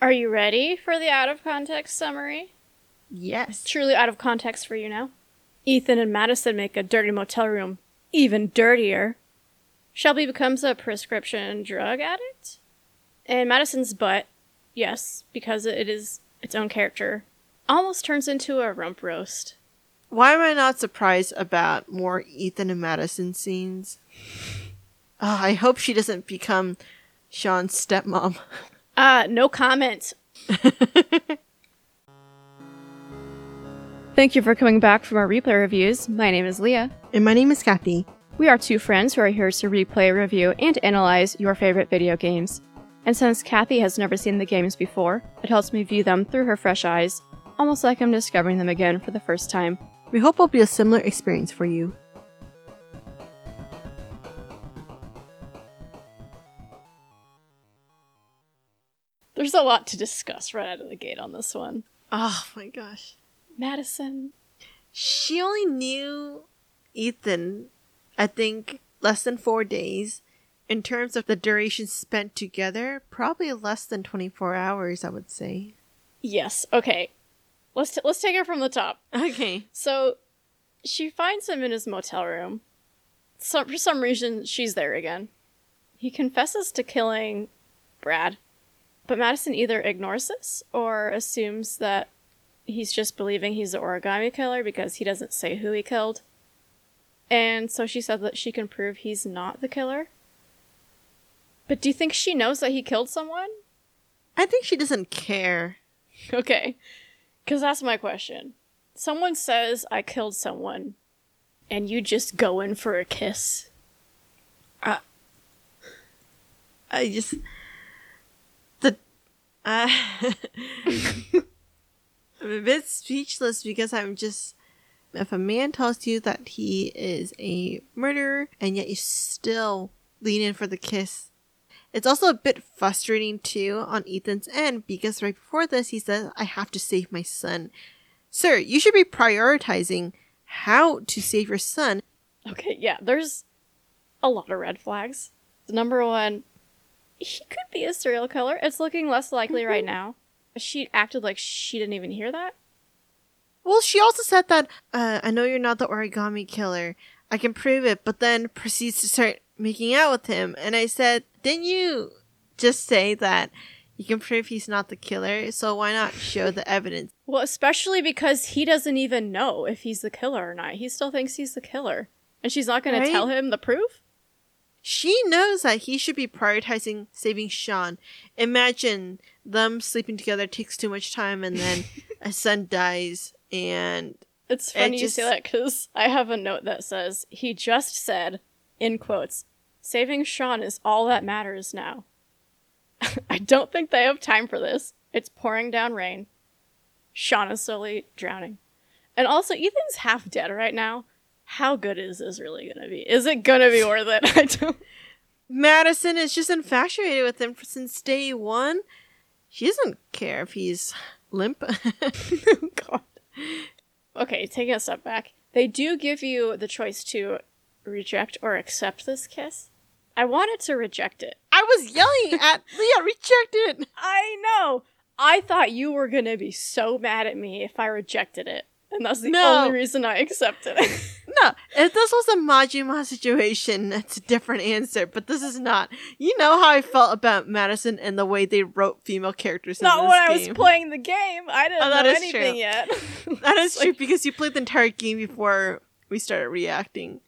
Are you ready for the out of context summary? Yes. Truly out of context for you now. Ethan and Madison make a dirty motel room even dirtier. Shelby becomes a prescription drug addict. And Madison's butt, yes, because it is its own character, almost turns into a rump roast. Why am I not surprised about more Ethan and Madison scenes? Oh, I hope she doesn't become Shaun's stepmom. Uh, no comment. Thank you for coming back from our replay reviews. My name is Leah. And my name is Kathy. We are two friends who are here to replay, review, and analyze your favorite video games. And since Kathy has never seen the games before, it helps me view them through her fresh eyes, almost like I'm discovering them again for the first time. We hope it'll be a similar experience for you. There's a lot to discuss right out of the gate on this one. Oh my gosh. Madison. She only knew Ethan, I think, less than four days. In terms of the duration spent together, probably less than 24 hours, I would say. Yes. Okay. Let's t- let's take it from the top. Okay. So, she finds him in his motel room. So for some reason, she's there again. He confesses to killing Brad, but Madison either ignores this or assumes that he's just believing he's the origami killer because he doesn't say who he killed. And so she said that she can prove he's not the killer. But do you think she knows that he killed someone? I think she doesn't care. Okay. Because that's my question. Someone says I killed someone, and you just go in for a kiss. I just. Uh, I'm a bit speechless because I'm just. If a man tells you that he is a murderer and yet you still lean in for the kiss, it's also a bit frustrating too on Ethan's end because right before this he says, I have to save my son. Sir, you should be prioritizing how to save your son. Okay, yeah, there's a lot of red flags. The number one, he could be a serial killer. It's looking less likely right now. She acted like she didn't even hear that. Well, she also said that, uh, I know you're not the origami killer. I can prove it, but then proceeds to start making out with him. And I said, didn't you just say that you can prove he's not the killer? So why not show the evidence? Well, especially because he doesn't even know if he's the killer or not. He still thinks he's the killer. And she's not going Right. to tell him the proof? She knows that he should be prioritizing saving Shaun. Imagine them sleeping together takes too much time and then a son dies and It's It funny you say that because I have a note that says, he just said, in quotes, saving Shaun is all that matters now. I don't think they have time for this. It's pouring down rain. Shaun is slowly drowning. And also, Ethan's half dead right now. How good is this really going to be? Is it going to be worth it? I don't. Madison is just infatuated with him since day one. She doesn't care if he's limp. God. Okay, taking a step back. They do give you the choice to reject or accept this kiss. I wanted to reject it. I was yelling at Leah, reject it. I know. I thought you were gonna be so mad at me if I rejected it, and that's the No. only reason I accepted it. No, if this was a Majima situation, that's a different answer. But this is not. You know how I felt about Madison and the way they wrote female characters. Not when this I was playing the game. I didn't Oh, know anything true. yet. That is It's true because you played the entire game before we started reacting.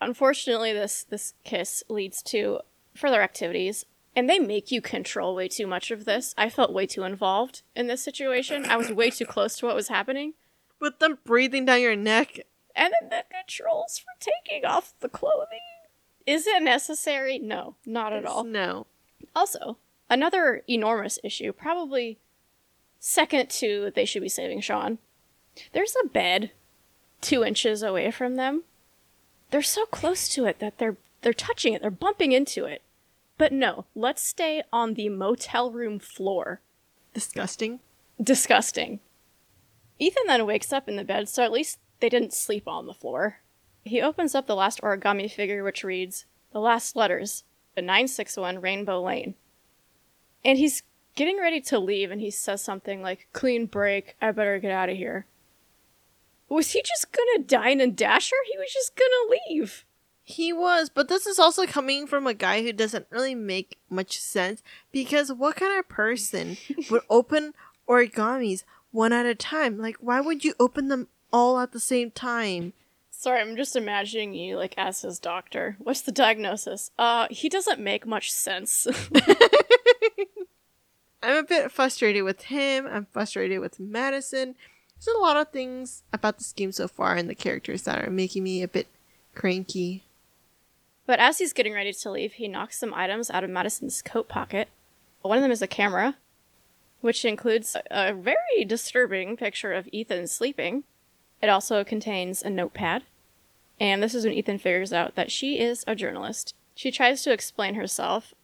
Unfortunately, this this kiss leads to further activities, and they make you control way too much of this. I felt way too involved in this situation. I was way too close to what was happening. With them breathing down your neck. And then the controls for taking off the clothing. Is it necessary? No, not at all. No. Also, another enormous issue, probably second to they should be saving Shaun. There's a bed two inches away from them. They're so close to it that they're they're touching it, they're bumping into it. But no, let's stay on the motel room floor. Disgusting. Disgusting. Ethan then wakes up in the bed, so at least they didn't sleep on the floor. He opens up the last origami figure, which reads, The last letters, the 961 Rainbow Lane. And he's getting ready to leave and he says something like, clean break, I better get out of here. Was he just gonna dine and dash her? He was just gonna leave. He was, but this is also coming from a guy who doesn't really make much sense because what kind of person would open origamis one at a time? Like, why would you open them all at the same time? Sorry, I'm just imagining you like as his doctor. What's the diagnosis? Uh, he doesn't make much sense. I'm a bit frustrated with him. I'm frustrated with Madison. There's a lot of things about the scheme so far and the characters that are making me a bit cranky. but as he's getting ready to leave, he knocks some items out of Madison's coat pocket. One of them is a camera, which includes a, very disturbing picture of Ethan sleeping. It also contains a notepad. And this is when Ethan figures out that she is a journalist. She tries to explain herself.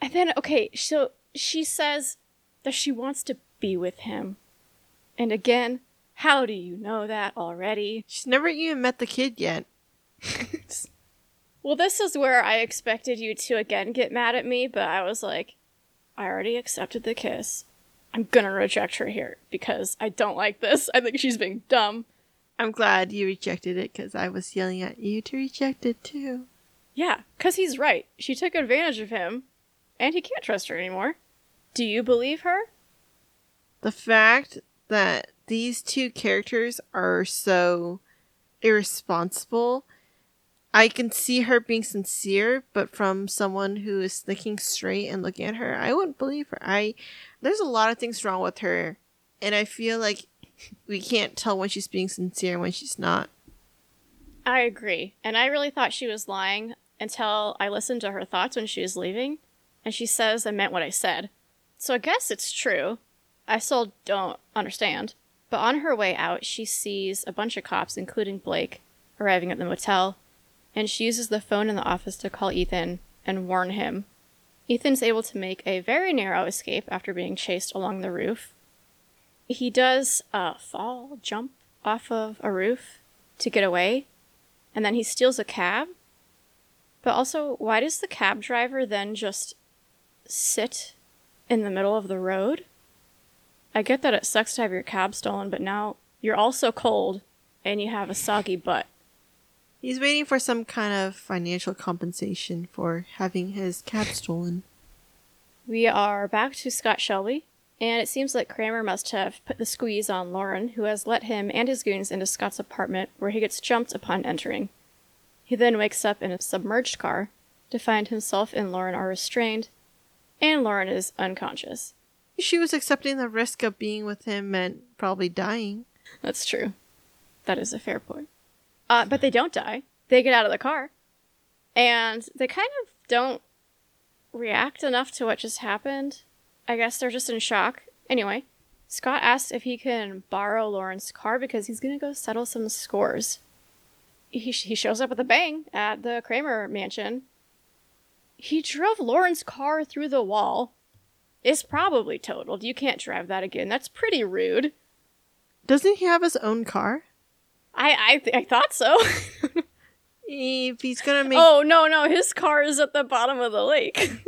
And then, okay, so she says that she wants to be with him. And again, how do you know that already? She's never even met the kid yet. Well, this is where I expected you to again get mad at me, but I was like, I already accepted the kiss. I'm gonna reject her here because I don't like this. I think she's being dumb. I'm glad you rejected it because I was yelling at you to reject it too. Yeah, because he's right. She took advantage of him, and he can't trust her anymore. Do you believe her? The fact that these two characters are so irresponsible, I can see her being sincere, but from someone who is thinking straight and looking at her, I wouldn't believe her. I there's a lot of things wrong with her, and I feel like we can't tell when she's being sincere and when she's not. I agree. And I really thought she was lying until I listened to her thoughts when she was leaving, and she says I meant what I said. So I guess it's true. I still don't understand. But on her way out, she sees a bunch of cops, including Blake, arriving at the motel, and she uses the phone in the office to call Ethan and warn him. Ethan's able to make a very narrow escape after being chased along the roof. He does uh, fall, jump off of a roof to get away, and then he steals a cab. But also, why does the cab driver then just sit in the middle of the road? I get that it sucks to have your cab stolen, but now you're also cold and you have a soggy butt. He's waiting for some kind of financial compensation for having his cab stolen. We are back to Scott Shelby, and it seems like Kramer must have put the squeeze on Lauren, who has let him and his goons into Scott's apartment, where he gets jumped upon entering. He then wakes up in a submerged car to find himself and Lauren are restrained, and Lauren is unconscious. She was accepting the risk of being with him meant probably dying. That's true. That is a fair point. Uh, but they don't die. They get out of the car. And they kind of don't react enough to what just happened. I guess they're just in shock. Anyway, Scott asks if he can borrow Lauren's car because he's going to go settle some scores. He, he shows up with a bang at the Kramer mansion. He drove Lauren's car through the wall. It's probably totaled. You can't drive that again. That's pretty rude. Doesn't he have his own car? I I, th- I thought so. If he's gonna make oh no no, his car is at the bottom of the lake.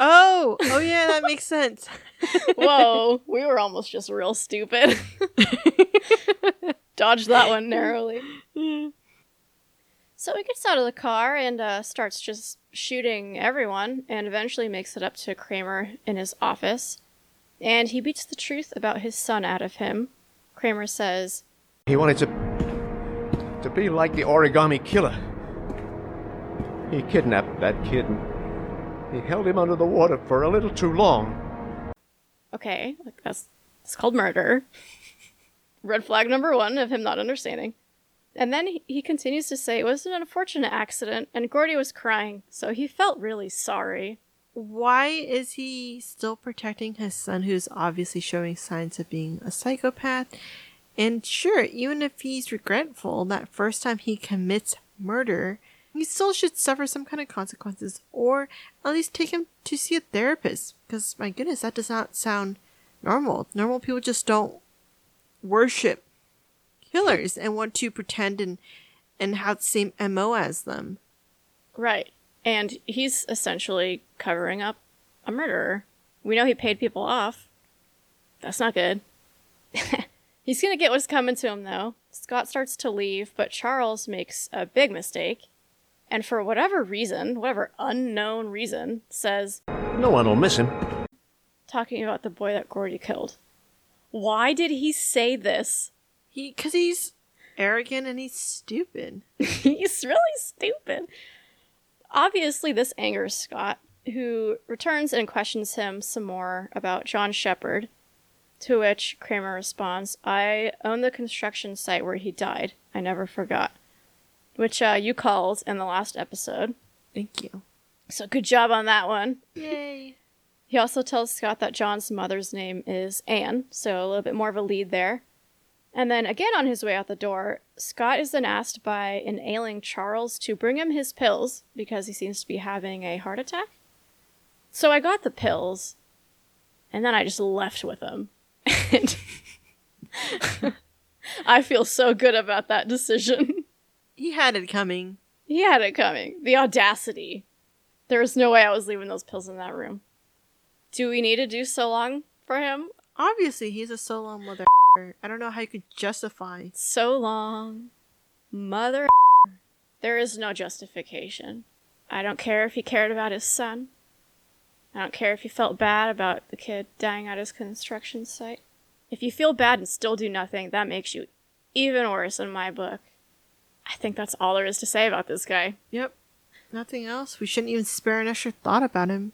oh oh yeah, that makes sense. Whoa, we were almost just real stupid. Dodged that one narrowly. So he gets out of the car and uh, starts just shooting everyone, and eventually makes it up to Kramer in his office. And he beats the truth about his son out of him. Kramer says, He wanted to. to be like the origami killer. He kidnapped that kid and he held him under the water for a little too long. Okay, like that's it's called murder. Red flag number one of him not understanding. And then he, he continues to say it was an unfortunate accident, and Gordi was crying, so he felt really sorry. Why is he still protecting his son who's obviously showing signs of being a psychopath? And sure, even if he's regretful that first time he commits murder, he still should suffer some kind of consequences or at least take him to see a therapist. Because my goodness, that does not sound normal. Normal people just don't worship killers and want to pretend and and have the same MO as them. Right. And he's essentially covering up a murderer. We know he paid people off. That's not good. He's gonna get what's coming to him, though. Scott starts to leave, but Charles makes a big mistake. And for whatever reason, whatever unknown reason, says, No one will miss him. talking about the boy that Gordi killed. Why did he say this? He, cause he's arrogant and he's stupid. He's really stupid. Obviously, this angers Scott, who returns and questions him some more about John Sheppard. To which Kramer responds, I own the construction site where he died. I never forgot. Which uh, you called in the last episode. Thank you. So good job on that one. Yay. He also tells Scott that John's mother's name is Ann, so a little bit more of a lead there. And then again on his way out the door, Scott is then asked by an ailing Charles to bring him his pills because he seems to be having a heart attack. So I got the pills, and then I just left with them. And I feel so good about that decision. He had it coming. he had it coming. The audacity. There was no way I was leaving those pills in that room. Do we need to do so long for him? Obviously, he's a solo mother. I don't know how you could justify. So long. Mother. There is no justification. I don't care if he cared about his son. I don't care if you felt bad about the kid dying at his construction site. If you feel bad and still do nothing, that makes you even worse in my book. I think that's all there is to say about this guy. Yep. Nothing else. We shouldn't even spare an extra thought about him.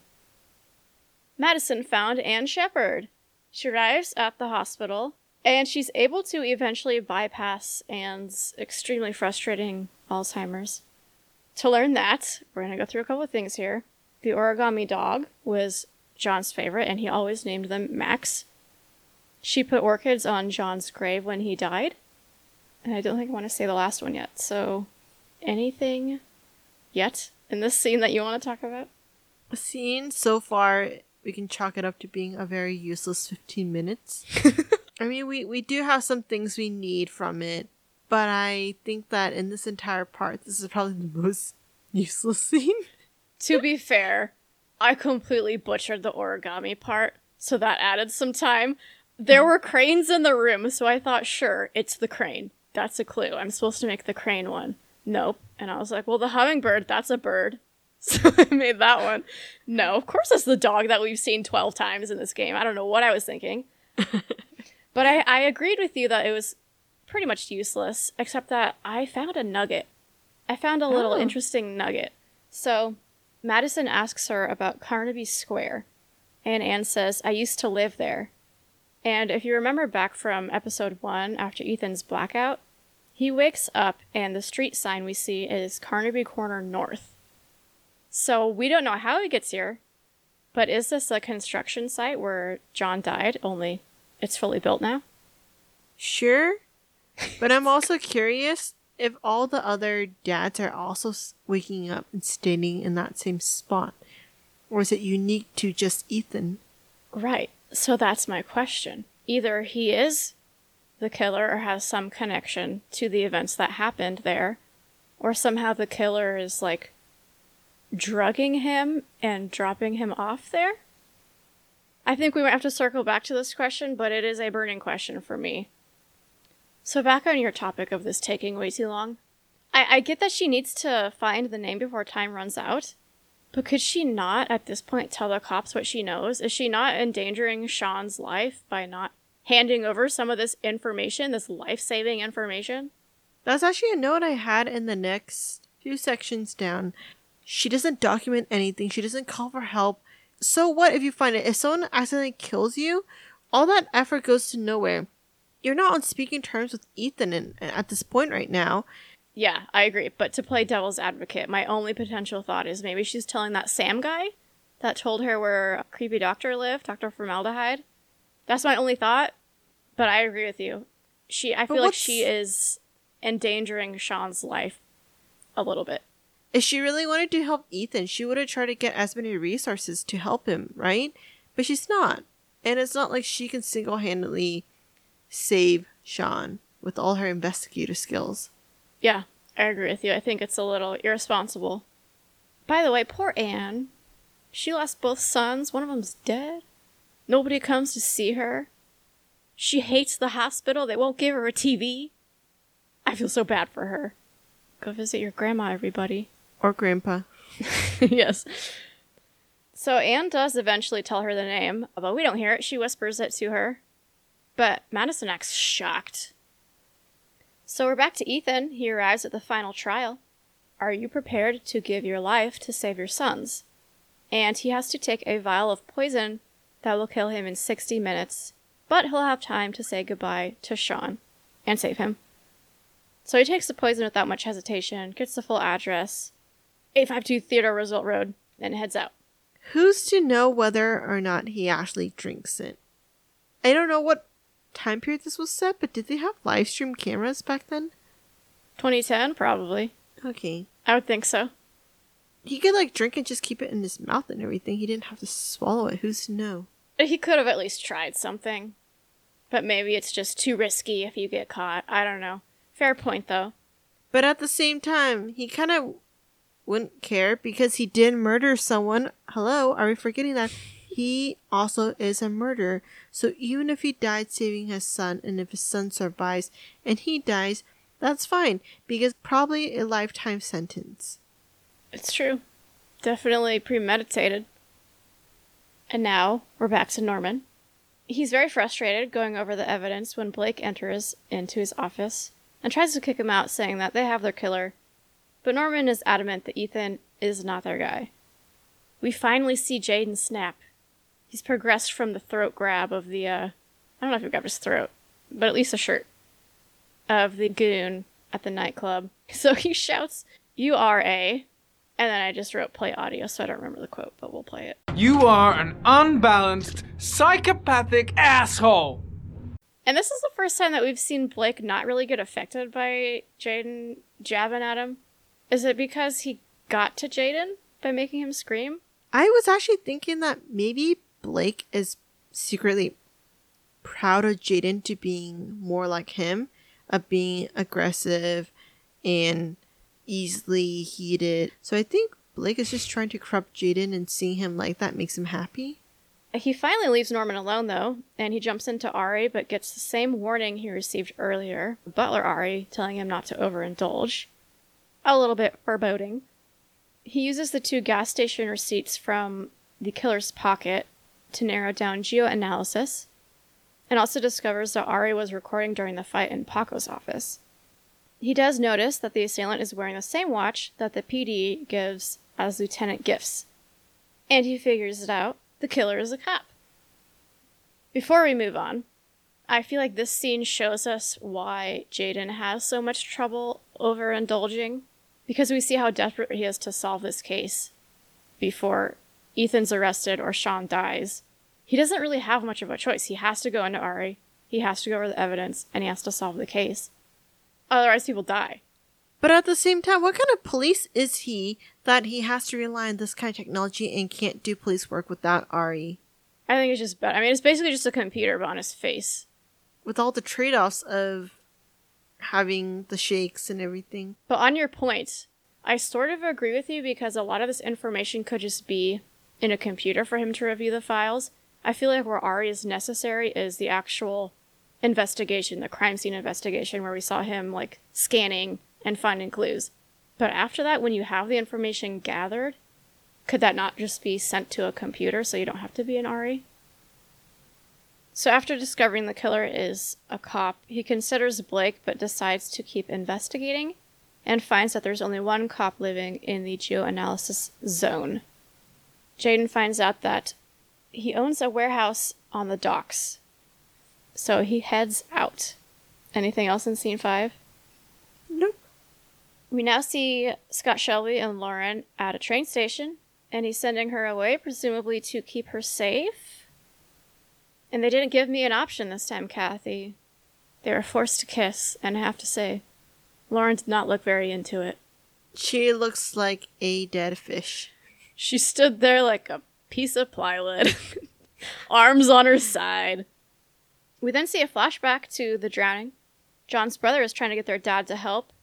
Madison found Ann Sheppard. She arrives at the hospital, and she's able to eventually bypass Ann's extremely frustrating Alzheimer's. To learn that, we're going to go through a couple of things here. The origami dog was John's favorite, and he always named them Max. She put orchids on John's grave when he died. And I don't think I want to say the last one yet. So, anything yet in this scene that you want to talk about? A scene so far, we can chalk it up to being a very useless 15 minutes. I mean, we, we do have some things we need from it, but I think that in this entire part, this is probably the most useless scene. To be fair, I completely butchered the origami part, so that added some time. There were cranes in the room, so I thought, sure, it's the crane. That's a clue. I'm supposed to make the crane one. Nope. And I was like, well, the hummingbird, that's a bird. So I made that one. No, of course it's the dog that we've seen 12 times in this game. I don't know what I was thinking. but I, I agreed with you that it was pretty much useless, except that I found a nugget. I found a little Oh. interesting nugget. So Madison asks her about Carnaby Square, and Ann says, I used to live there. And if you remember back from episode one, after Ethan's blackout, he wakes up and the street sign we see is Carnaby Corner North. So we don't know how he gets here, but is this a construction site where John died, only it's fully built now? Sure. But I'm also curious if all the other dads are also waking up and standing in that same spot. Or is it unique to just Ethan? Right. So that's my question. Either he is the killer or has some connection to the events that happened there, or somehow the killer is like drugging him and dropping him off there. I think we might have to circle back to this question, but it is a burning question for me. So, back on your topic of this taking way too long, I, I get that she needs to find the name before time runs out, but could she not, at this point, tell the cops what she knows? Is she not endangering Shaun's life by not handing over some of this information, this life saving information? That's actually a note I had in the next few sections down. She doesn't document anything. She doesn't call for help. So what if you find it? If someone accidentally kills you, all that effort goes to nowhere. You're not on speaking terms with Ethan in, at this point right now. Yeah, I agree. But to play devil's advocate, my only potential thought is maybe she's telling that Sam guy that told her where a creepy doctor lived, Dr. Formaldehyde. That's my only thought. But I agree with you. She I But feel like she is endangering Shaun's life a little bit. If she really wanted to help Ethan, she would have tried to get as many resources to help him, right? But she's not. And it's not like she can single handedly save Shaun with all her investigator skills. Yeah, I agree with you. I think it's a little irresponsible. By the way, poor Ann. She lost both sons. One of them's dead. Nobody comes to see her. She hates the hospital. They won't give her a TV. I feel so bad for her. Go visit your grandma, everybody. Or grandpa. yes. So Ann does eventually tell her the name, although we don't hear it. She whispers it to her. But Madison acts shocked. So we're back to Ethan. He arrives at the final trial. Are you prepared to give your life to save your sons? And he has to take a vial of poison that will kill him in 60 minutes, but he'll have time to say goodbye to Shaun and save him. So he takes the poison without much hesitation, gets the full address, 852 Theodore Roosevelt Road, and heads out. Who's to know whether or not he actually drinks it? I don't know what time period this was set, but did they have live stream cameras back then? 2010, probably. Okay. I would think so. He could like drink and just keep it in his mouth and everything. He didn't have to swallow it. Who's to know? He could have at least tried something. But maybe it's just too risky if you get caught. I don't know. Fair point, though. But at the same time, he kind of wouldn't care because he did murder someone. Hello, are we forgetting that? He also is a murderer. So even if he died saving his son, and if his son survives and he dies, that's fine because probably a lifetime sentence. It's true. Definitely premeditated. And now we're back to Norman. He's very frustrated going over the evidence when Blake enters into his office and tries to kick him out, saying that they have their killer. But Norman is adamant that Ethan is not their guy. We finally see Jayden snap. He's progressed from the throat grab of the, uh, I don't know if he grabbed his throat, but at least a shirt of the goon at the nightclub. So he shouts, You are a. And then I just wrote play audio, so I don't remember the quote, but we'll play it. You are an unbalanced, psychopathic asshole. And this is the first time that we've seen Blake not really get affected by Jayden jabbing at him. Is it because he got to Jayden by making him scream? I was actually thinking that maybe Blake is secretly proud of Jayden to being more like him, of being aggressive and easily heated. So I think Blake is just trying to corrupt Jayden and seeing him like that makes him happy. He finally leaves Norman alone, though, and he jumps into Ari, but gets the same warning he received earlier Butler Ari telling him not to overindulge. A little bit foreboding. He uses the two gas station receipts from the killer's pocket to narrow down geoanalysis, and also discovers that Ari was recording during the fight in Paco's office. He does notice that the assailant is wearing the same watch that the PD gives as lieutenant gifts, and he figures it out the killer is a cop. Before we move on, I feel like this scene shows us why Jayden has so much trouble overindulging because we see how desperate he is to solve this case before Ethan's arrested or Shaun dies. He doesn't really have much of a choice. He has to go into Ari, he has to go over the evidence, and he has to solve the case. Otherwise, people die. But at the same time, what kind of police is he that he has to rely on this kind of technology and can't do police work without Ari? I think it's just better. I mean, it's basically just a computer, but on his face. With all the trade offs of having the shakes and everything. But on your point, I sort of agree with you because a lot of this information could just be in a computer for him to review the files. I feel like where Ari is necessary is the actual investigation, the crime scene investigation, where we saw him like scanning and finding clues. But after that, when you have the information gathered, could that not just be sent to a computer so you don't have to be an Ari? So after discovering the killer is a cop, he considers Blake but decides to keep investigating and finds that there's only one cop living in the geoanalysis zone. Jayden finds out that he owns a warehouse on the docks. So he heads out. Anything else in scene five? Nope. We now see Scott Shelby and Lauren at a train station, and he's sending her away, presumably to keep her safe. And they didn't give me an option this time, Kathy. They were forced to kiss, and I have to say, Lauren did not look very into it. She looks like a dead fish. She stood there like a piece of plywood, arms on her side. We then see a flashback to the drowning. John's brother is trying to get their dad to help,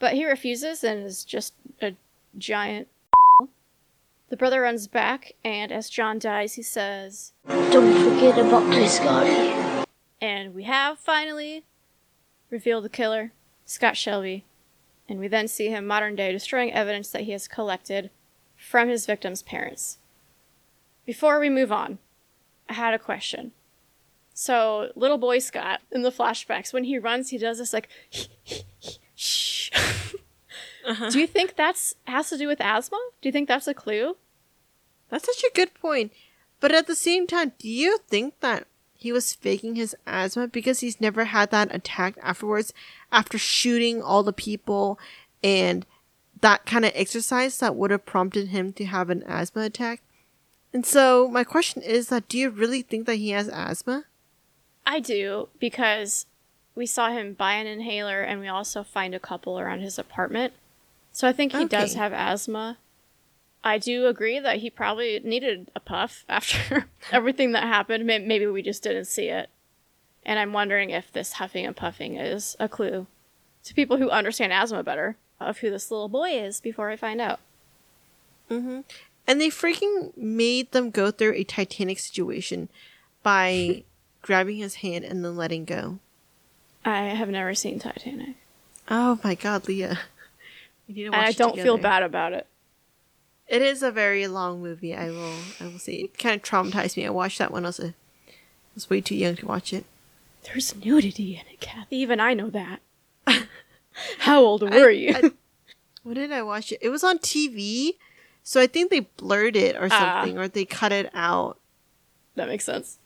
but he refuses and is just a giant. The brother runs back, and as John dies, he says, Don't forget about my Scotty. And we have finally revealed the killer, Scott Shelby. And we then see him modern day destroying evidence that he has collected from his victim's parents. Before we move on, I had a question. So, little boy Scott in the flashbacks, when he runs, he does this like, shh. Uh-huh. Do you think that's has to do with asthma? Do you think that's a clue? That's such a good point. But at the same time, do you think that he was faking his asthma because he's never had that attack afterwards after shooting all the people and that kind of exercise that would have prompted him to have an asthma attack? And so my question is that do you really think that he has asthma? I do because we saw him buy an inhaler and we also find a couple around his apartment. So I think he does have asthma. I do agree that he probably needed a puff after everything that happened. Maybe we just didn't see it. And I'm wondering if this huffing and puffing is a clue to people who understand asthma better of who this little boy is before I find out. Mm-hmm. And they freaking made them go through a Titanic situation by grabbing his hand and then letting go. I have never seen Titanic. Oh my god, Leah. We need to And I don't feel bad about it. It is a very long movie. I will. I will say it kind of traumatized me. I watched that when I was a, was way too young to watch it. There's nudity in it, Kathy. Even I know that. How old were you? I- When did I watch it? It was on TV, so I think they blurred it or Ah. something, or they cut it out. That makes sense.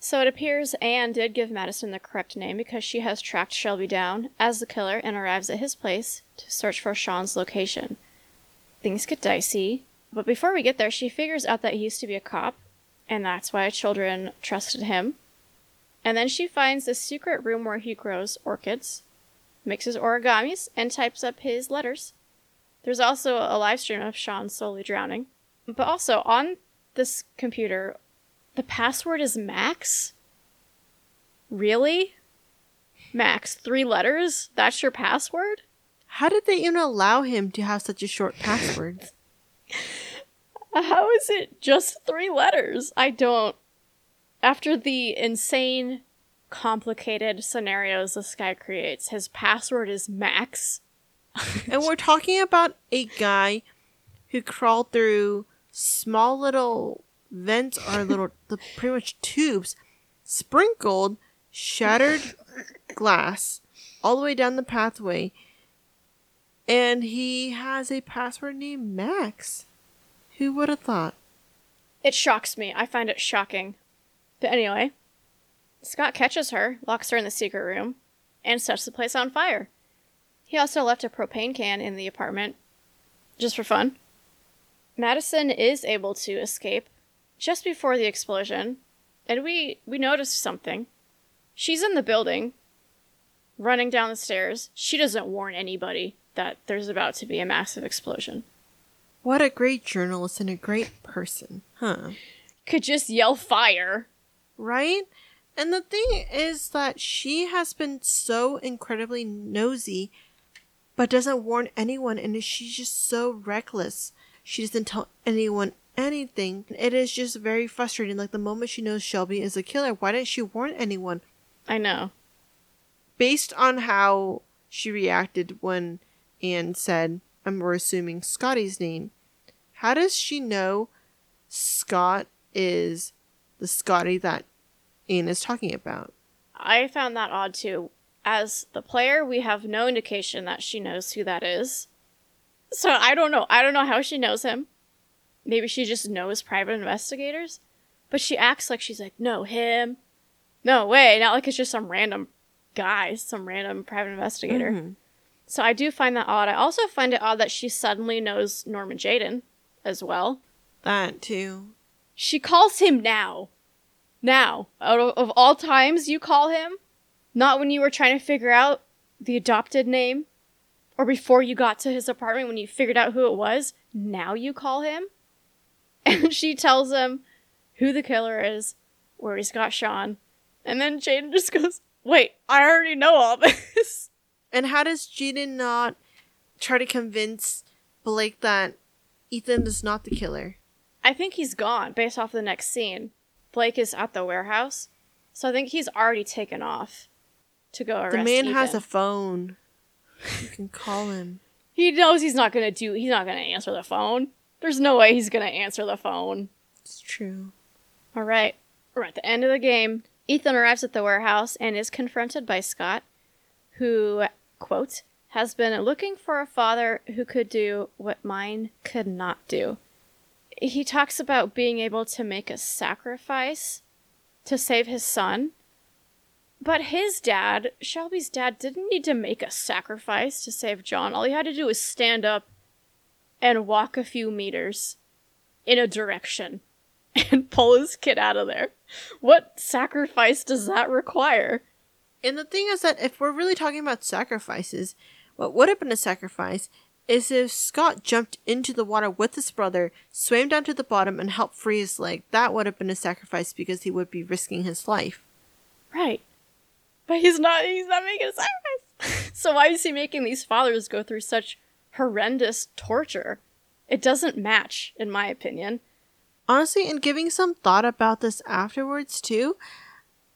So it appears Ann did give Madison the correct name because she has tracked Shelby down as the killer and arrives at his place to search for Shaun's location. Things get dicey, but before we get there, she figures out that he used to be a cop, and that's why children trusted him. And then she finds the secret room where he grows orchids, mixes origamis, and types up his letters. There's also a live stream of Shaun slowly drowning. But also, on this computer, the password is Max? Really? Max, three letters? That's your password? How did they even allow him to have such a short password? How is it just three letters? I don't. After the insane, complicated scenarios this guy creates, his password is Max. and we're talking about a guy who crawled through small little vents or little the pretty much tubes sprinkled shattered glass all the way down the pathway and he has a password named max who would have thought It shocks me. I find it shocking. But anyway, Scott catches her, locks her in the secret room, and sets the place on fire. He also left a propane can in the apartment, just for fun. Madison is able to escape just before the explosion, and we we noticed something. She's in the building, running down the stairs. She doesn't warn anybody that there's about to be a massive explosion. what a great journalist and a great person huh Could just yell fire. right? And the thing is that she has been so incredibly nosy, but doesn't warn anyone, and she's just so reckless. She doesn't tell anyone anything. It is just very frustrating. Like the moment she knows Shelby is a killer, why didn't she warn anyone? I know. Based on how she reacted when Ann said, and we're assuming Scotty's name, how does she know Scott is the Scotty that Ann is talking about? I found that odd too. As the player, we have no indication that she knows who that is. So I don't know. I don't know how she knows him. Maybe she just knows private investigators. But she acts like she's like, no, him. No way. Not like it's just some random guy, some random private investigator. Mhm. So I do find that odd. I also find it odd that she suddenly knows Norman Jayden as well. That too. She calls him now. Now. Out of, of all times you call him? Not when you were trying to figure out the adopted name? Or before you got to his apartment when you figured out who it was? Now you call him? And she tells him who the killer is, where he's got Shaun. And then Jayden just goes, Wait, I already know all this. And how does Jayden not try to convince Blake that Ethan is not the killer. I think he's gone based off the next scene. Blake is at the warehouse, so I think he's already taken off to go arrest the man has a phone. You can call him. He knows he's not gonna do. He's not gonna answer the phone. There's no way he's gonna answer the phone. It's true. All right, we're at the end of the game. Ethan arrives at the warehouse and is confronted by Scott, who, quote, has been looking for a father who could do what mine could not do. He talks about being able to make a sacrifice to save his son. But his dad, Shelby's dad, didn't need to make a sacrifice to save John. All he had to do was stand up and walk a few meters in a direction and pull his kid out of there. What sacrifice does that require? And the thing is that if we're really talking about sacrifices, what would have been a sacrifice is if Scott jumped into the water with his brother, swam down to the bottom, and helped free his leg. That would have been a sacrifice because he would be risking his life. Right. But he's not he's not making a sacrifice. so why is he making these fathers go through such horrendous torture? It doesn't match, in my opinion. Honestly, in giving some thought about this afterwards too,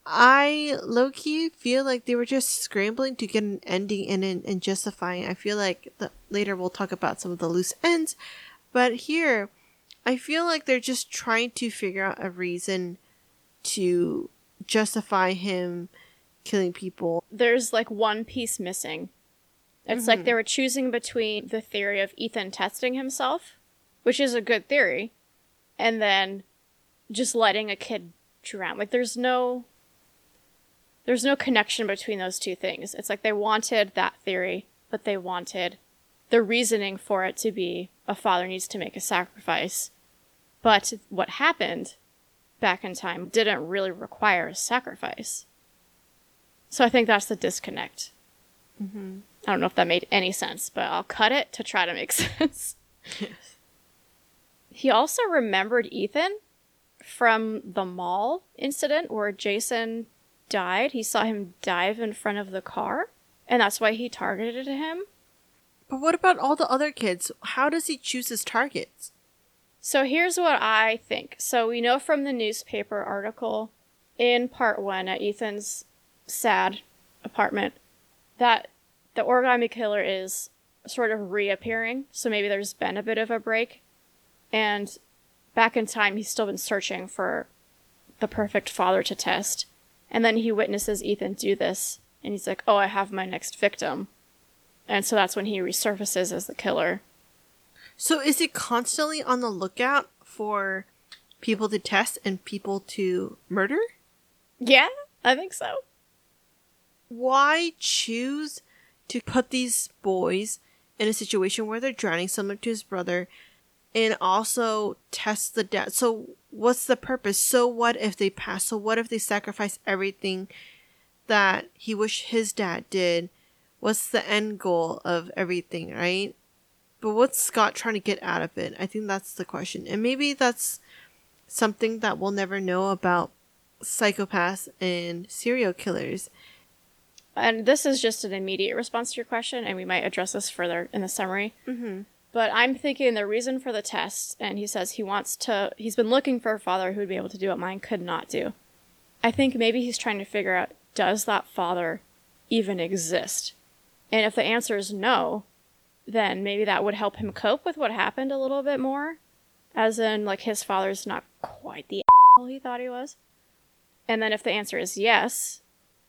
I low key feel like they were just scrambling to get an ending in and, and justifying. I feel like the, later we'll talk about some of the loose ends, but here, I feel like they're just trying to figure out a reason to justify him killing people. There's like one piece missing. It's like mm-hmm. they were choosing between the theory of Ethan testing himself, which is a good theory, and then just letting a kid drown. Like there's no there's no connection between those two things. It's like they wanted that theory, but they wanted the reasoning for it to be a father needs to make a sacrifice. But what happened back in time didn't really require a sacrifice. So I think that's the disconnect. Mm-hmm. I don't know if that made any sense, but I'll cut it to try to make sense. He also remembered Ethan from the mall incident where Jason died. He saw him dive in front of the car, and that's why he targeted him. But what about all the other kids? How does he choose his targets? So here's what I think. So we know from the newspaper article in part one at Ethan's sad apartment that the origami killer is sort of reappearing. So maybe there's been a bit of a break. And back in time, he's still been searching for the perfect father to test. And then he witnesses Ethan do this. And he's like, oh, I have my next victim. And so that's when he resurfaces as the killer. So is he constantly on the lookout for people to test and people to murder? Yeah, I think so. Why choose to put these boys in a situation where they're drowning similar to his brother and also test the dad? So what's the purpose? So what if they pass? So what if they sacrifice everything that he wished his dad did? What's the end goal of everything, right? But what's Scott trying to get out of it? I think that's the question. And maybe that's something that we'll never know about psychopaths and serial killers. And this is just an immediate response to your question, and we might address this further in the summary. Mm-hmm. But I'm thinking the reason for the test, and he says he wants to, he's been looking for a father who would be able to do what mine could not do. I think maybe he's trying to figure out does that father even exist? And if the answer is no, then maybe that would help him cope with what happened a little bit more. As in, like, his father's not quite the asshole he thought he was. And then if the answer is yes,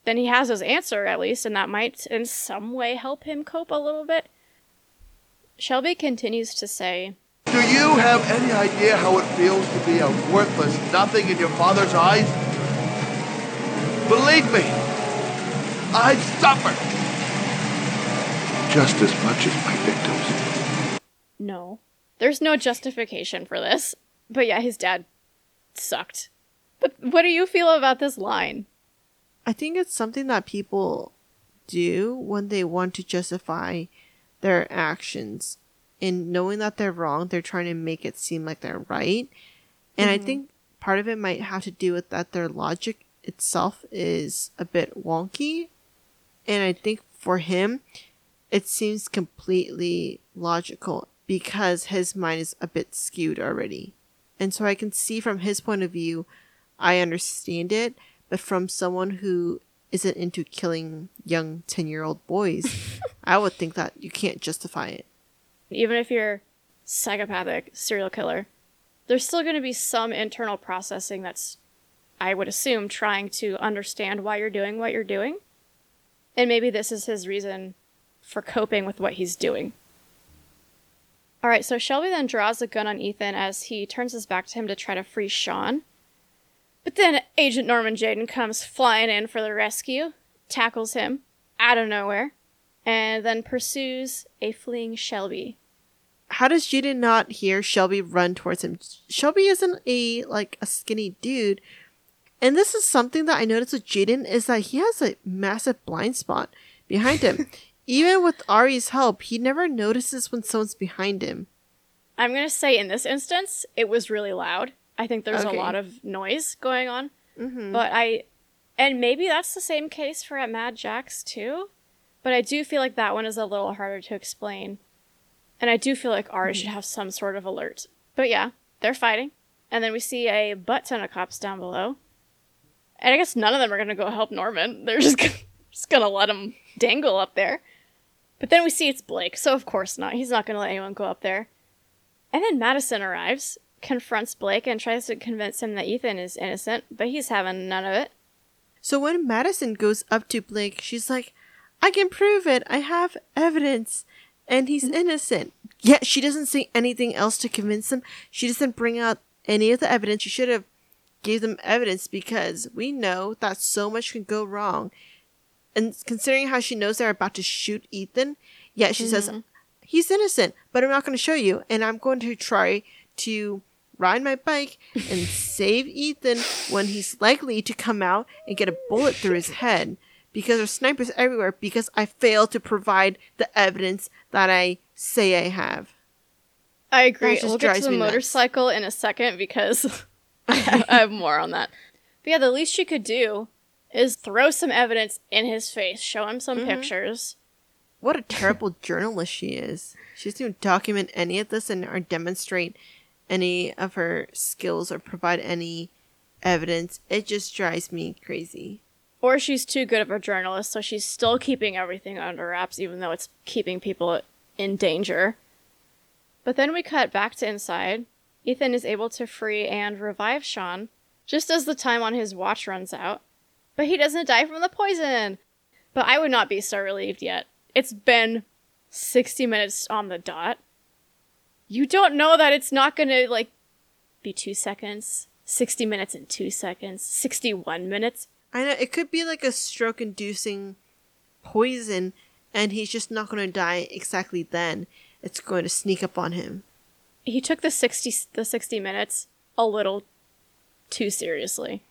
then he has his answer at least, and that might in some way help him cope a little bit. Shelby continues to say, Do you have any idea how it feels to be a worthless nothing in your father's eyes? Believe me, I suffer just as much as my victims. No. There's no justification for this. But yeah, his dad sucked. But what do you feel about this line? I think it's something that people do when they want to justify their actions. In knowing that they're wrong, they're trying to make it seem like they're right. And I mm-hmm. think part of it might have to do with that their logic itself is a bit wonky. And I think for him, it seems completely logical because his mind is a bit skewed already. And so I can see from his point of view, I understand it, but from someone who isn't into killing young 10 year old boys, I would think that you can't justify it. Even if you're psychopathic serial killer, there's still going to be some internal processing that's, I would assume, trying to understand why you're doing what you're doing. And maybe this is his reason for coping with what he's doing. All right, so Shelby then draws a gun on Ethan as he turns his back to him to try to free Shaun. But then Agent Norman Jayden comes flying in for the rescue, tackles him out of nowhere, and then pursues a fleeing Shelby. How does Jayden not hear Shelby run towards him? Shelby isn't a like a skinny dude. And this is something that I noticed with Jayden is that he has a massive blind spot behind him. Even with Ari's help, he never notices when someone's behind him. I'm going to say in this instance, it was really loud. I think there's Okay. a lot of noise going on. Mm-hmm. But I, and maybe that's the same case for at Mad Jack's too. But I do feel like that one is a little harder to explain. And I do feel like Ari should mm-hmm. have some sort of alert. But yeah, they're fighting. And then we see a butt ton of cops down below. And I guess none of them are going to go help Norman. They're just, gonna- just going to let him dangle up there. But then we see it's Blake, so of course not. He's not going to let anyone go up there. And then Madison arrives, confronts Blake, and tries to convince him that Ethan is innocent, but he's having none of it. So when Madison goes up to Blake, she's like, I can prove it. I have evidence. And he's mm-hmm. innocent. Yet she doesn't say anything else to convince him. She doesn't bring out any of the evidence. She should have gave them evidence because we know that so much can go wrong. And considering how she knows they're about to shoot Ethan, yet she says, mm-hmm. he's innocent, but I'm not going to show you. And I'm going to try to ride my bike and save Ethan when he's likely to come out and get a bullet through his head because there's snipers everywhere because I failed to provide the evidence that I say I have. I agree. We'll get to the me nuts. motorcycle in a second because I have, I have more on that. But yeah, the least she could do is throw some evidence in his face, show him some mm-hmm. pictures. What a terrible journalist she is. She doesn't document any of this and or demonstrate any of her skills or provide any evidence. It just drives me crazy. Or she's too good of a journalist, so she's still keeping everything under wraps, even though it's keeping people in danger. But then we cut back to inside. Ethan is able to free and revive Shaun just as the time on his watch runs out. But he doesn't die from the poison. But I would not be so relieved yet. It's been 60 minutes on the dot. You don't know that it's not gonna, like, be two seconds, 60 minutes and two seconds, 61 minutes. I know it could be like a stroke inducing poison and he's just not going to die exactly then. It's going to sneak up on him. he took the 60 the 60 minutes a little too seriously.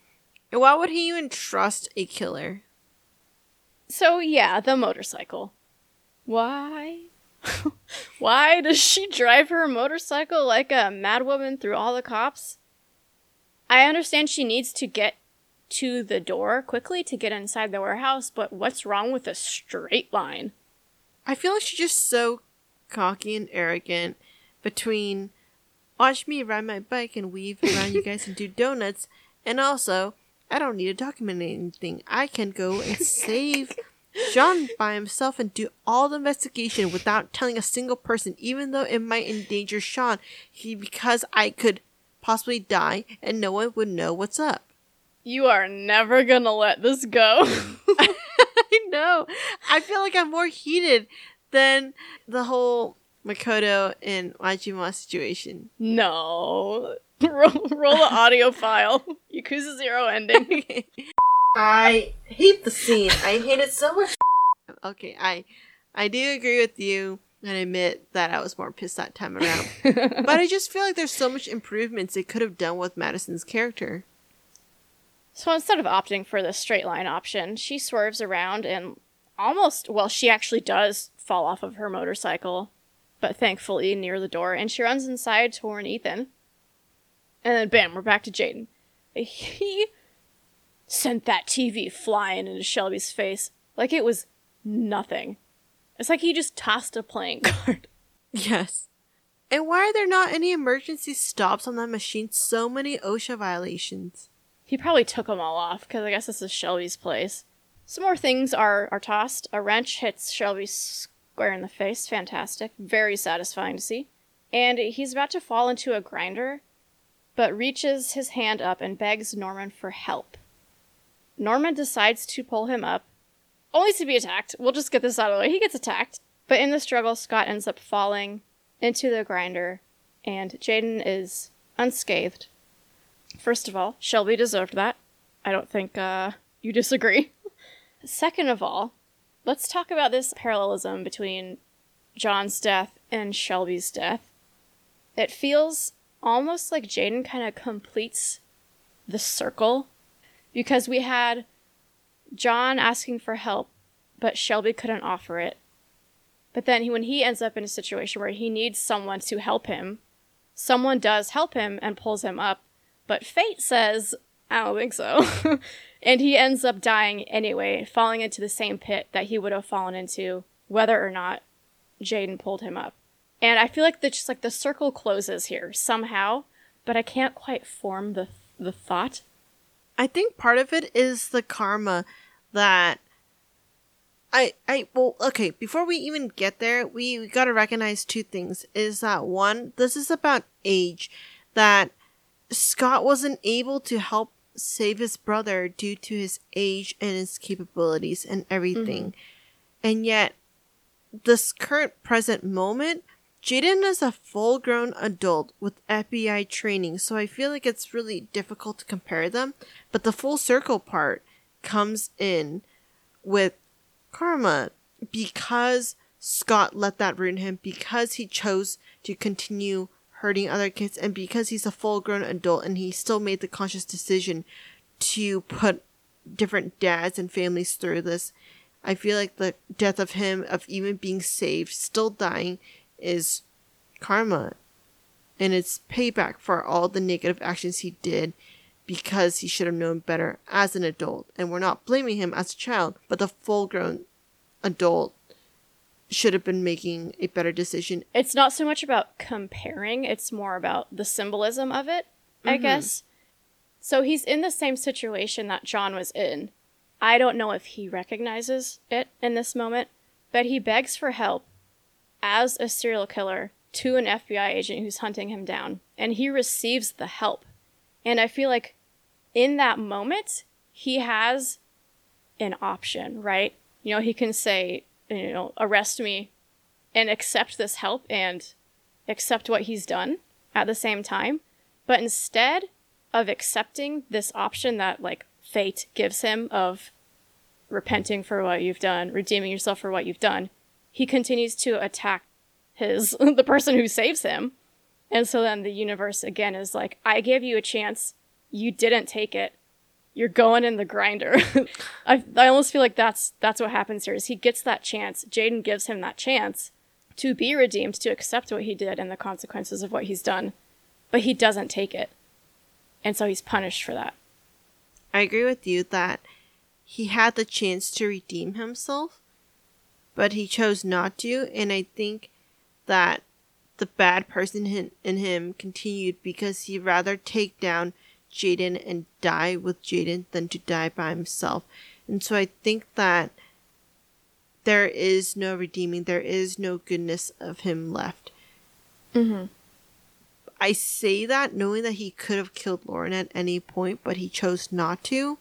And why would he even trust a killer? So yeah, the motorcycle. Why? Why does she drive her motorcycle like a madwoman through all the cops? I understand she needs to get to the door quickly to get inside the warehouse, but what's wrong with a straight line? I feel like she's just so cocky and arrogant between watch me ride my bike and weave around you guys and do donuts, and also I don't need to document anything. I can go and save John by himself and do all the investigation without telling a single person, even though it might endanger Shaun. He because I could possibly die and no one would know what's up. You are never gonna let this go. I know. I feel like I'm more heated than the whole Makoto and Majima situation. no. roll, roll the audio file. Yakuza Zero ending. I hate the scene. I hate it so much. Okay, I I do agree with you and admit that I was more pissed that time around. but I just feel like there's so much improvements it could have done with Madison's character. So instead of opting for the straight line option, she swerves around and almost, well, she actually does fall off of her motorcycle, but thankfully near the door, and she runs inside to warn Ethan. And then bam, we're back to Jayden. He sent that TV flying into Shelby's face like it was nothing. It's like he just tossed a playing card. Yes. And why are there not any emergency stops on that machine? So many OSHA violations. He probably took them all off because I guess this is Shelby's place. Some more things are are tossed. A wrench hits Shelby square in the face. Fantastic. Very satisfying to see. And he's about to fall into a grinder, but reaches his hand up and begs Norman for help. Norman decides to pull him up, only to be attacked. We'll just get this out of the way. He gets attacked. But in the struggle, Scott ends up falling into the grinder, and Jayden is unscathed. First of all, Shelby deserved that. I don't think uh, you disagree. Second of all, let's talk about this parallelism between John's death and Shelby's death. It feels almost like Jayden kind of completes the circle because we had John asking for help, but Shelby couldn't offer it. But then he, when he ends up in a situation where he needs someone to help him, someone does help him and pulls him up, but fate says, I don't think so. and he ends up dying anyway, falling into the same pit that he would have fallen into, whether or not Jayden pulled him up. And I feel like the just like the circle closes here somehow, but I can't quite form the the thought. I think part of it is the karma that I I well okay, before we even get there, we, we got to recognize two things. Is that one, this is about age that Scott wasn't able to help save his brother due to his age and his capabilities and everything. Mm-hmm. And yet this current present moment Jayden is a full grown adult with FBI training, so I feel like it's really difficult to compare them. But the full circle part comes in with karma because Scott let that ruin him, because he chose to continue hurting other kids, and because he's a full grown adult and he still made the conscious decision to put different dads and families through this. I feel like the death of him, of even being saved, still dying, is karma. And it's payback for all the negative actions he did because he should have known better as an adult. And we're not blaming him as a child, but the full grown adult should have been making a better decision. It's not so much about comparing, it's more about the symbolism of it, I mm-hmm. guess. So he's in the same situation that John was in. I don't know if he recognizes it in this moment, but he begs for help as a serial killer to an FBI agent who's hunting him down, and he receives the help. And I feel like in that moment, he has an option, right? You know, he can say, you know, arrest me and accept this help and accept what he's done at the same time. But instead of accepting this option that, like, fate gives him of repenting for what you've done, redeeming yourself for what you've done, he continues to attack his the person who saves him. And so then the universe again is like, I gave you a chance, you didn't take it. You're going in the grinder. I I almost feel like that's that's what happens here is he gets that chance. Jayden gives him that chance to be redeemed, to accept what he did and the consequences of what he's done. But he doesn't take it. And so he's punished for that. I agree with you that he had the chance to redeem himself, but he chose not to. And I think that the bad person in him continued because he'd rather take down Jayden and die with Jayden than to die by himself. And so I think that there is no redeeming, there is no goodness of him left. Mm-hmm. I say that knowing that he could have killed Lauren at any point, but he chose not to.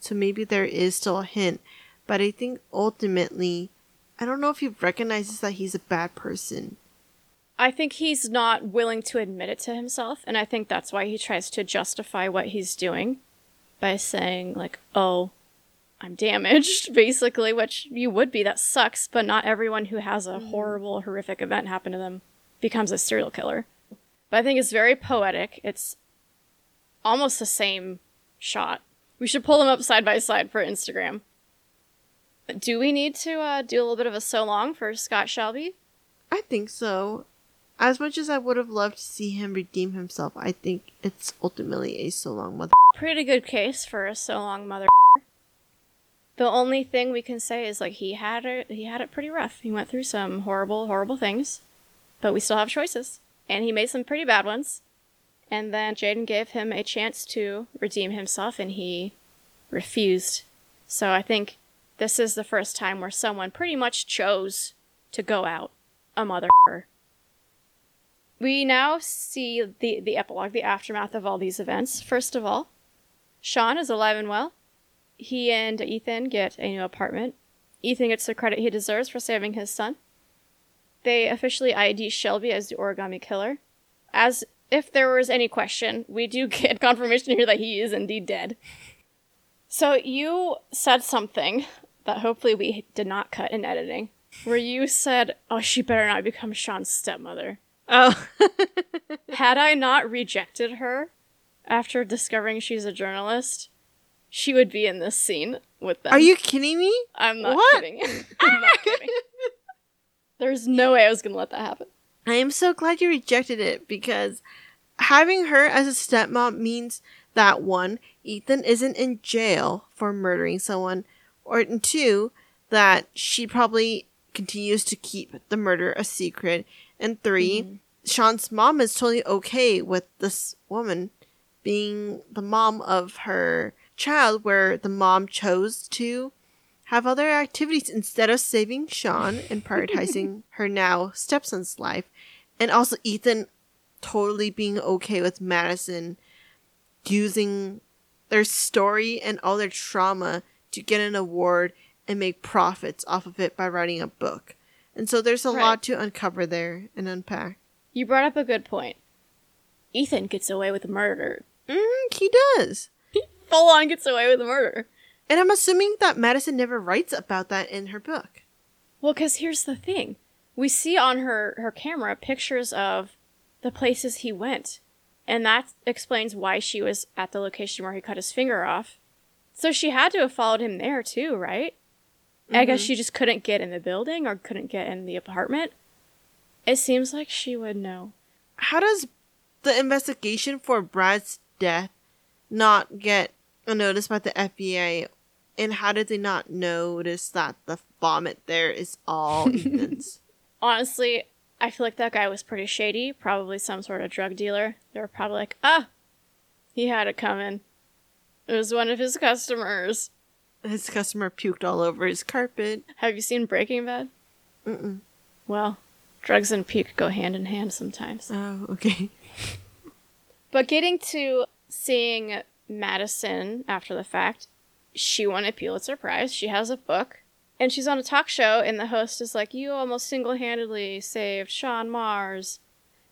So maybe there is still a hint. But I think ultimately, I don't know if he recognizes that he's a bad person. I think he's not willing to admit it to himself, and I think that's why he tries to justify what he's doing by saying, like, oh, I'm damaged, basically, which you would be. That sucks, but not everyone who has a horrible, horrific event happen to them becomes a serial killer. But I think it's very poetic. It's almost the same shot. We should pull them up side by side for Instagram. Do we need to uh, do a little bit of a so long for Scott Shelby? I think so. As much as I would have loved to see him redeem himself, I think it's ultimately a so long mother. pretty good case for a so long mother. The only thing we can say is like he had it he had it pretty rough. He went through some horrible, horrible things. But we still have choices. and he made some pretty bad ones. And then Jayden gave him a chance to redeem himself, and he refused. So I think this is the first time where someone pretty much chose to go out a mother. We now see the, the epilogue, the aftermath of all these events. First of all, Shaun is alive and well. He and Ethan get a new apartment. Ethan gets the credit he deserves for saving his son. They officially ID Shelby as the origami killer. As if there was any question, we do get confirmation here that he is indeed dead. So you said something that hopefully we did not cut in editing, where you said, "Oh, she better not become Shaun's stepmother." Oh, Had I not rejected her after discovering she's a journalist, she would be in this scene with them. are you kidding me? I'm not What? kidding. I'm not kidding. There's no way I was gonna let that happen. I am so glad you rejected it because having her as a stepmom means that one, Ethan isn't in jail for murdering someone, or and two, that she probably continues to keep the murder a secret, and 3 mm-hmm. Shaun's mom is totally okay with this woman being the mom of her child, where the mom chose to have other activities instead of saving Shaun and prioritizing her now stepson's life. And also Ethan totally being okay with Madison using their story and all their trauma to get an award and make profits off of it by writing a book. And so there's a Right. lot to uncover there and unpack. You brought up a good point. Ethan gets away with murder. Mm, he does. He full on gets away with the murder. And I'm assuming that Madison never writes about that in her book. Well, because here's the thing. We see on her, her camera pictures of the places he went. And that explains why she was at the location where he cut his finger off. So she had to have followed him there too, right? I guess she just couldn't get in the building or couldn't get in the apartment. It seems like she would know. How does the investigation for Brad's death not get a notice by the FBI? And how did they not notice that the vomit there is all Ethan's? Honestly, I feel like that guy was pretty shady. Probably some sort of drug dealer. They were probably like, ah, he had it coming. It was one of his customers. His customer puked all over his carpet. Have you seen Breaking Bad? Mm-mm. Well, drugs and puke go hand in hand sometimes. Oh, okay. But getting to seeing Madison after the fact, she won a Pulitzer Prize. She has a book. And she's on a talk show, and the host is like, You almost single handedly saved Shaun Mars.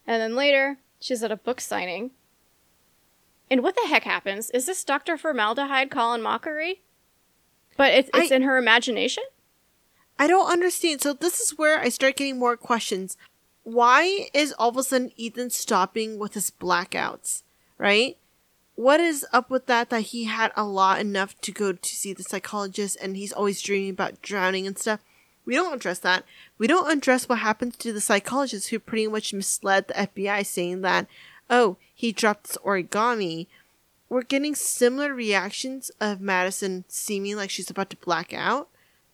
And then later, she's at a book signing. And what the heck happens? Is this Dr. Formaldehyde Colin Mockery? But it's, it's I- in her imagination? I don't understand. So this is where I start getting more questions. Why is all of a sudden Ethan stopping with his blackouts? Right? What is up with that? That he had a lot enough to go to see the psychologist, and he's always dreaming about drowning and stuff. We don't address that. We don't address what happens to the psychologist who pretty much misled the FBI, saying that, oh, he dropped this origami. We're getting similar reactions of Madison seeming like she's about to black out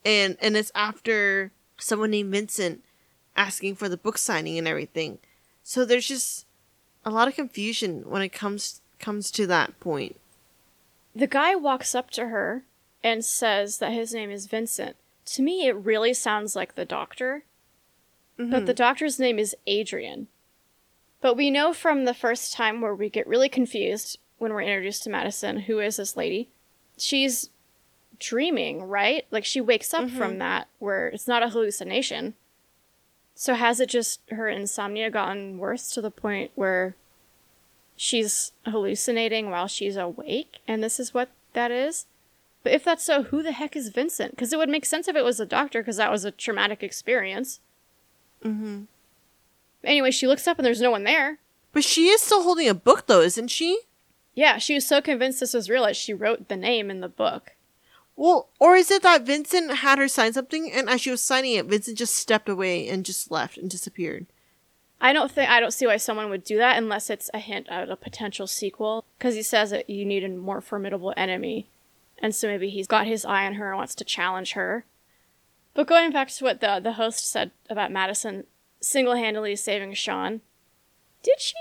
and and it's after someone named Vincent asking for the book signing and everything. So there's just a lot of confusion when it comes comes to that point. The guy walks up to her and says that his name is Vincent. To me, it really sounds like the doctor, but mm-hmm. the doctor's name is Adrian. But we know from the first time where we get really confused when we're introduced to Madison who is this lady? She's dreaming, right? Like she wakes up from that where it's not a hallucination. So has it just her insomnia gotten worse to the point where she's hallucinating while she's awake and this is what that is? But if that's so, who the heck is Vincent? Because it would make sense if it was a doctor, because that was a traumatic experience. Mm-hmm. Anyway, she looks up and there's no one there. But she is still holding a book though, isn't she? Yeah, she was so convinced this was real that she wrote the name in the book. Well, or is it that Vincent had her sign something and as she was signing it, Vincent just stepped away and just left and disappeared? I don't think I don't see why someone would do that unless it's a hint at a potential sequel. Because he says that you need a more formidable enemy, and so maybe he's got his eye on her and wants to challenge her. But going back to what the the host said about Madison single handedly saving Shaun, did she?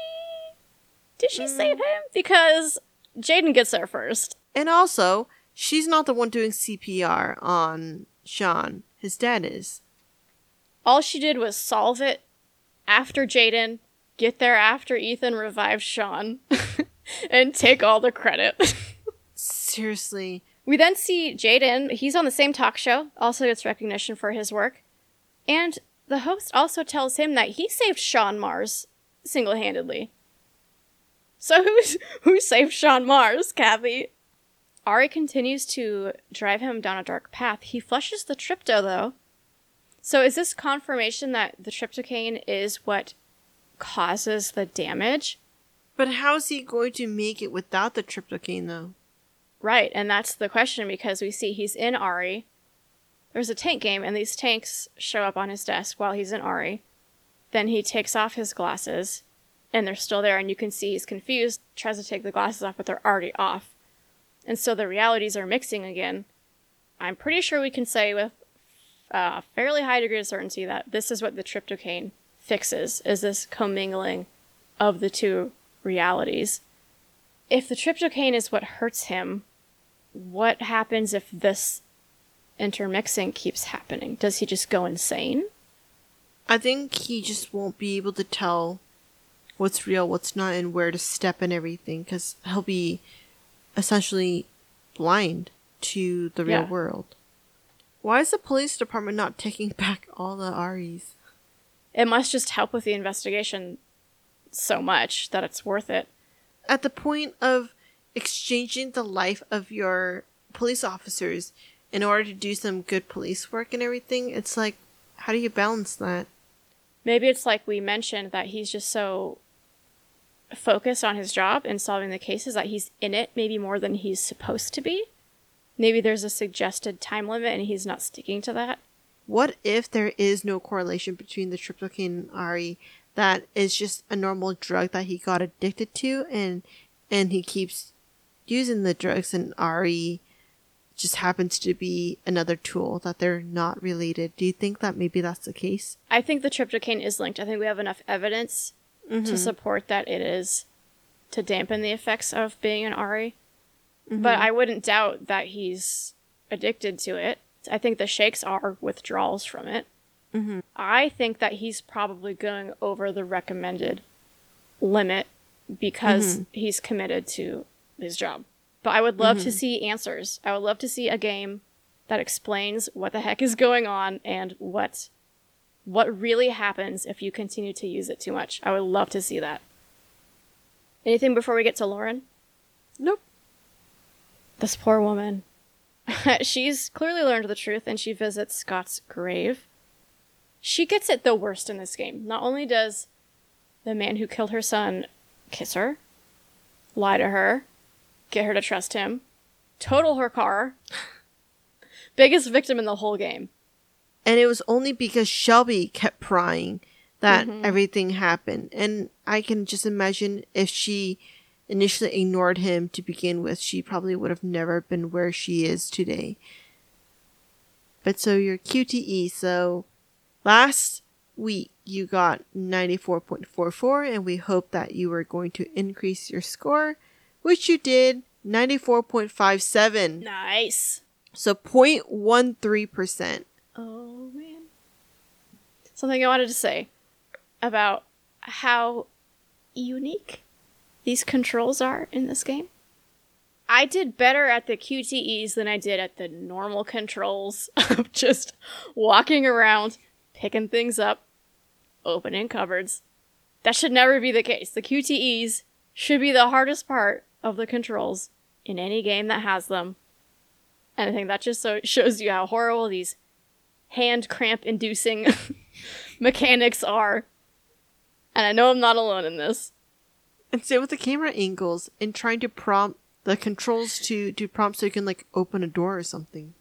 Did she save mm. him? Because Jayden gets there first. And also, she's not the one doing CPR on Shaun. His dad is. All she did was solve it after Jayden, get there after Ethan revived Shaun, and take all the credit. Seriously. we then see Jayden. He's on the same talk show, also gets recognition for his work. And the host also tells him that he saved Shaun Mars single handedly. So who's who saved Shaun Mars, Kathy? Ari continues to drive him down a dark path. He flushes the tripto though. So is this confirmation that the triptocaine is what causes the damage? But how's he going to make it without the triptocaine, though? Right, and that's the question because we see he's in Ari. There's a tank game, and these tanks show up on his desk while he's in Ari. Then he takes off his glasses, and they're still there, and you can see he's confused, tries to take the glasses off, but they're already off. And so the realities are mixing again. I'm pretty sure we can say with a fairly high degree of certainty that this is what the triptocaine fixes, is this commingling of the two realities. If the triptocaine is what hurts him, what happens if this intermixing keeps happening? Does he just go insane? I think he just won't be able to tell what's real, what's not, and where to step and everything, because he'll be essentially blind to the real Yeah. world. Why is the police department not taking back all the Aries? It must just help with the investigation so much that it's worth it. At the point of exchanging the life of your police officers in order to do some good police work and everything, it's like, how do you balance that? Maybe it's like we mentioned that he's just so focused on his job and solving the cases that he's in it maybe more than he's supposed to be. Maybe there's a suggested time limit and he's not sticking to that. What if there is no correlation between the triptocaine and Ari? That is just a normal drug that he got addicted to, and and he keeps using the drugs, and Ari just happens to be another tool that they're not related. Do you think that maybe that's the case? I think the triptocaine is linked. I think we have enough evidence to mm-hmm. support that it is to dampen the effects of being an Ari. Mm-hmm. But I wouldn't doubt that he's addicted to it. I think the shakes are withdrawals from it. Mm-hmm. I think that he's probably going over the recommended limit because he's committed to his job. But I would love to see answers. I would love to see a game that explains what the heck is going on and what what really happens if you continue to use it too much. I would love to see that. Anything before we get to Lauren? Nope. This poor woman. She's clearly learned the truth and she visits Scott's grave. She gets it the worst in this game. Not only does the man who killed her son kiss her, lie to her, get her to trust him, total her car, biggest victim in the whole game. And it was only because Shelby kept prying that mm-hmm. everything happened. And I can just imagine if she initially ignored him to begin with, she probably would have never been where she is today. But so you're QTE. So last week you got 94.44, and we hope that you were going to increase your score, which you did 94.57. Nice. So 0.13%. Oh man. Something I wanted to say about how unique these controls are in this game. I did better at the QTEs than I did at the normal controls of just walking around, picking things up, opening cupboards. That should never be the case. The QTEs should be the hardest part of the controls in any game that has them. And I think that just so shows you how horrible these hand cramp inducing mechanics are. And I know I'm not alone in this. And same with the camera angles and trying to prompt the controls to to prompt so you can like open a door or something.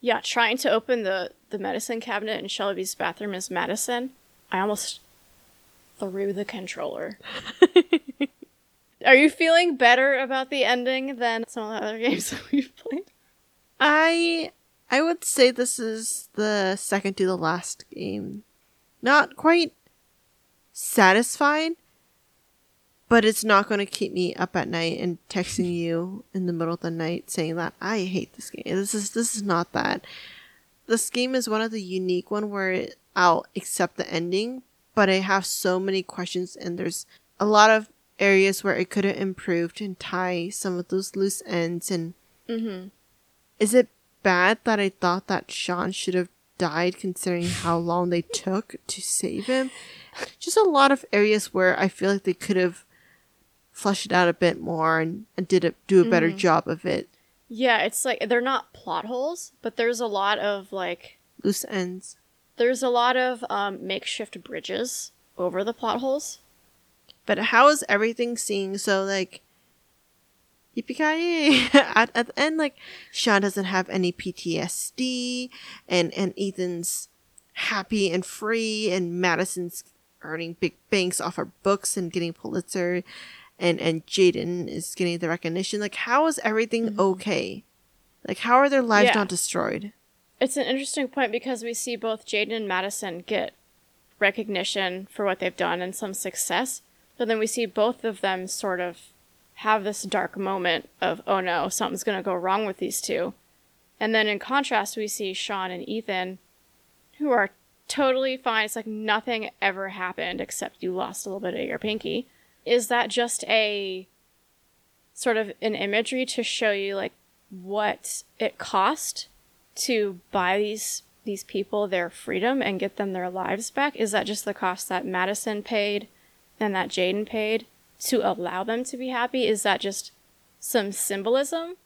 Yeah, trying to open the, the medicine cabinet in Shelby's bathroom is Madison. I almost threw the controller. Are you feeling better about the ending than some of the other games that we've played? I I would say this is the second to the last game. Not quite satisfied, but it's not going to keep me up at night and texting you in the middle of the night saying that I hate this game. This is this is not that. This game is one of the unique one where I'll accept the ending, but I have so many questions and there's a lot of areas where it could have improved and tie some of those loose ends and Mm-hmm. is it bad that I thought that Shaun should have died considering how long they took to save him? Just a lot of areas where I feel like they could have fleshed it out a bit more and, and did a, do a better job of it. Yeah, it's like they're not plot holes, but there's a lot of like Loose ends. there's a lot of um, makeshift bridges over the plot holes. But how is everything seeing so like yippee at, at the end like Shaun doesn't have any PTSD and and Ethan's happy and free and Madison's earning big banks off her books and getting Pulitzer and and Jayden is getting the recognition. Like how is everything mm-hmm. okay? Like how are their lives Yeah. not destroyed? It's an interesting point because we see both Jayden and Madison get recognition for what they've done and some success, but then we see both of them sort of have this dark moment of, oh no, something's going to go wrong with these two. And then in contrast, we see Shaun and Ethan, who are totally fine. It's like nothing ever happened except you lost a little bit of your pinky. Is that just a sort of an imagery to show you like what it cost to buy these these people their freedom and get them their lives back? Is that just the cost that Madison paid and that Jayden paid to allow them to be happy? Is that just some symbolism?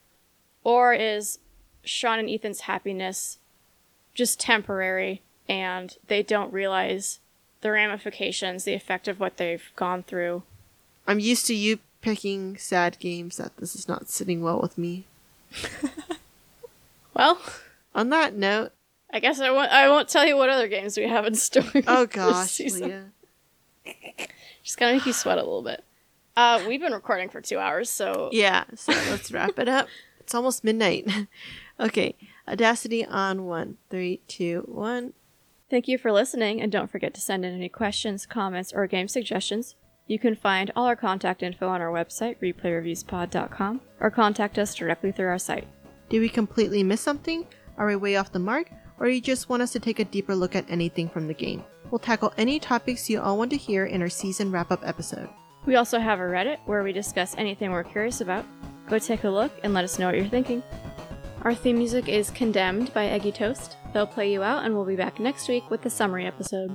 Or is Shaun and Ethan's happiness just temporary and they don't realize the ramifications, the effect of what they've gone through? I'm used to you picking sad games that this is not sitting well with me Well, on that note I guess I won't, I won't tell you what other games we have in store. oh gosh. Leah. Just gonna make you sweat a little bit. Uh, we've been recording for two hours, so Yeah, so let's wrap it up. It's almost midnight. okay, Audacity on one, three, two, one. thank you for listening, and don't forget to send in any questions, comments, or game suggestions. You can find all our contact info on our website, replayreviewspod.com, or contact us directly through our site. Did we completely miss something? Are we way off the mark? Or you just want us to take a deeper look at anything from the game? We'll tackle any topics you all want to hear in our season wrap up episode. We also have a Reddit where we discuss anything we're curious about. Go take a look and let us know what you're thinking. Our theme music is Condemned by Eggy Toast. They'll play you out, and we'll be back next week with the summary episode.